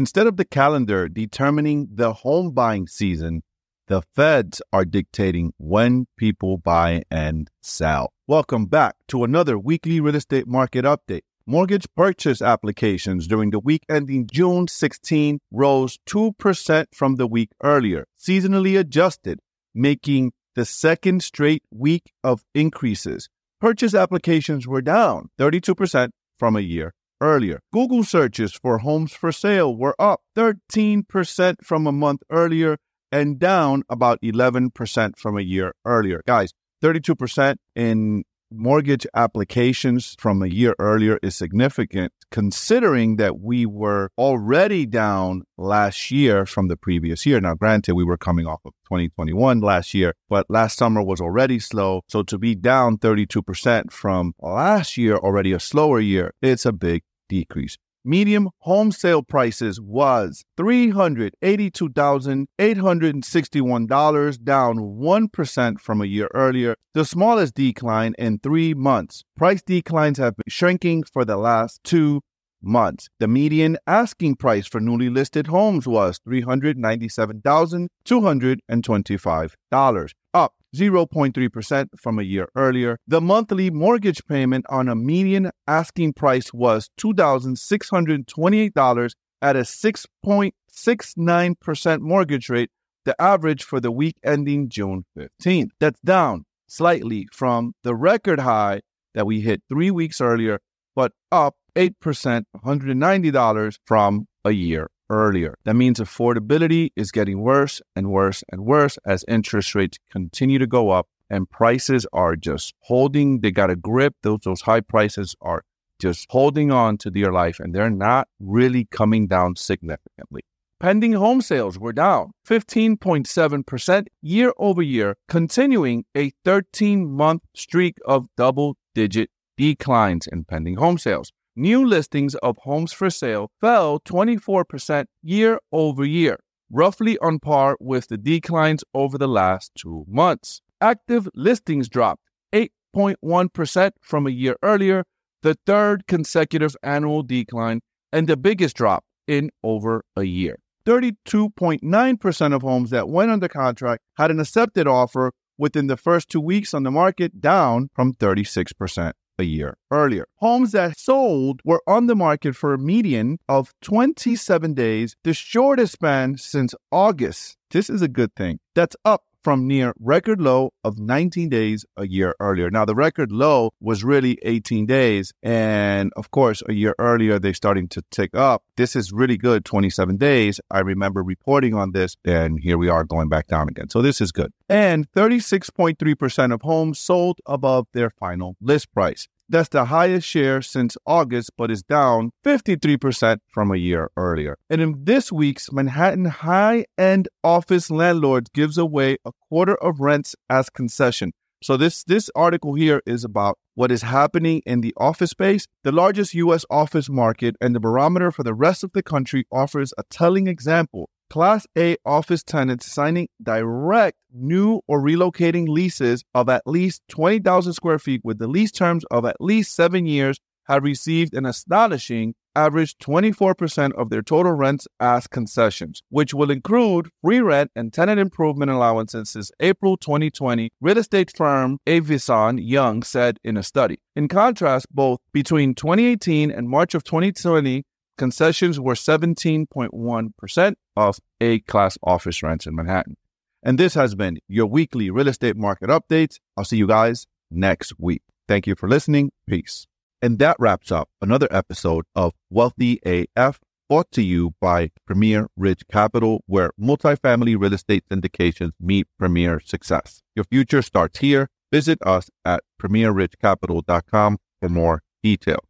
Instead of the calendar determining the home buying season, the feds are dictating when people buy and sell. Welcome back to another weekly real estate market update. Mortgage purchase applications during the week ending June 16 rose 2% from the week earlier, seasonally adjusted, making the second straight week of increases. Purchase applications were down 32% from a year earlier. Google searches for homes for sale were up 13% from a month earlier and down about 11% from a year earlier. Guys, 32% in mortgage applications from a year earlier is significant considering that we were already down last year from the previous year. Now, granted, we were coming off of 2021 last year, but last summer was already slow. So to be down 32% from last year, already a slower year, it's a big decrease. Medium home sale prices was $382,861, down 1% from a year earlier, the smallest decline in three months. Price declines have been shrinking for the last two months. The median asking price for newly listed homes was $397,225, up 0.3% from a year earlier. The monthly mortgage payment on a median asking price was $2,628 at a 6.69% mortgage rate, the average for the week ending June 15th. That's down slightly from the record high that we hit three weeks earlier, but up 8%, $190 from a year earlier. That means affordability is getting worse and worse and worse as interest rates continue to go up and prices are just holding. They got a grip. Those, those high prices are just holding on to their life and they're not really coming down significantly. Pending home sales were down 15.7% year over year, continuing a 13 month streak of double digit declines in pending home sales new listings of homes for sale fell 24% year over year, roughly on par with the declines over the last two months. Active listings dropped 8.1% from a year earlier, the third consecutive annual decline, and the biggest drop in over a year. 32.9% of homes that went under contract had an accepted offer within the first two weeks on the market, down from 36% a year earlier. Homes that sold were on the market for a median of 27 days, the shortest span since August. This is a good thing. That's up from near record low of 19 days a year earlier. Now, the record low was really 18 days. And of course, a year earlier, they're starting to tick up. This is really good, 27 days. I remember reporting on this, and here we are going back down again. So this is good. And 36.3% of homes sold above their final list price. That's the highest share since August, but is down 53% from a year earlier. And in this week's Manhattan high end office landlords gives away a quarter of rents as concession. So this this article here is about what is happening in the office space. The largest US office market and the barometer for the rest of the country offers a telling example Class A office tenants signing direct new or relocating leases of at least 20,000 square feet with the lease terms of at least seven years have received an astonishing average 24% of their total rents as concessions, which will include free rent and tenant improvement allowances since April 2020, real estate firm Avison Young said in a study. In contrast, both between 2018 and March of 2020, concessions were 17.1% of A class office rents in Manhattan. And this has been your weekly real estate market updates. I'll see you guys next week. Thank you for listening. Peace. And that wraps up another episode of Wealthy AF brought to you by Premier Ridge Capital, where multifamily real estate syndications meet premier success. Your future starts here. Visit us at premierridgecapital.com for more details.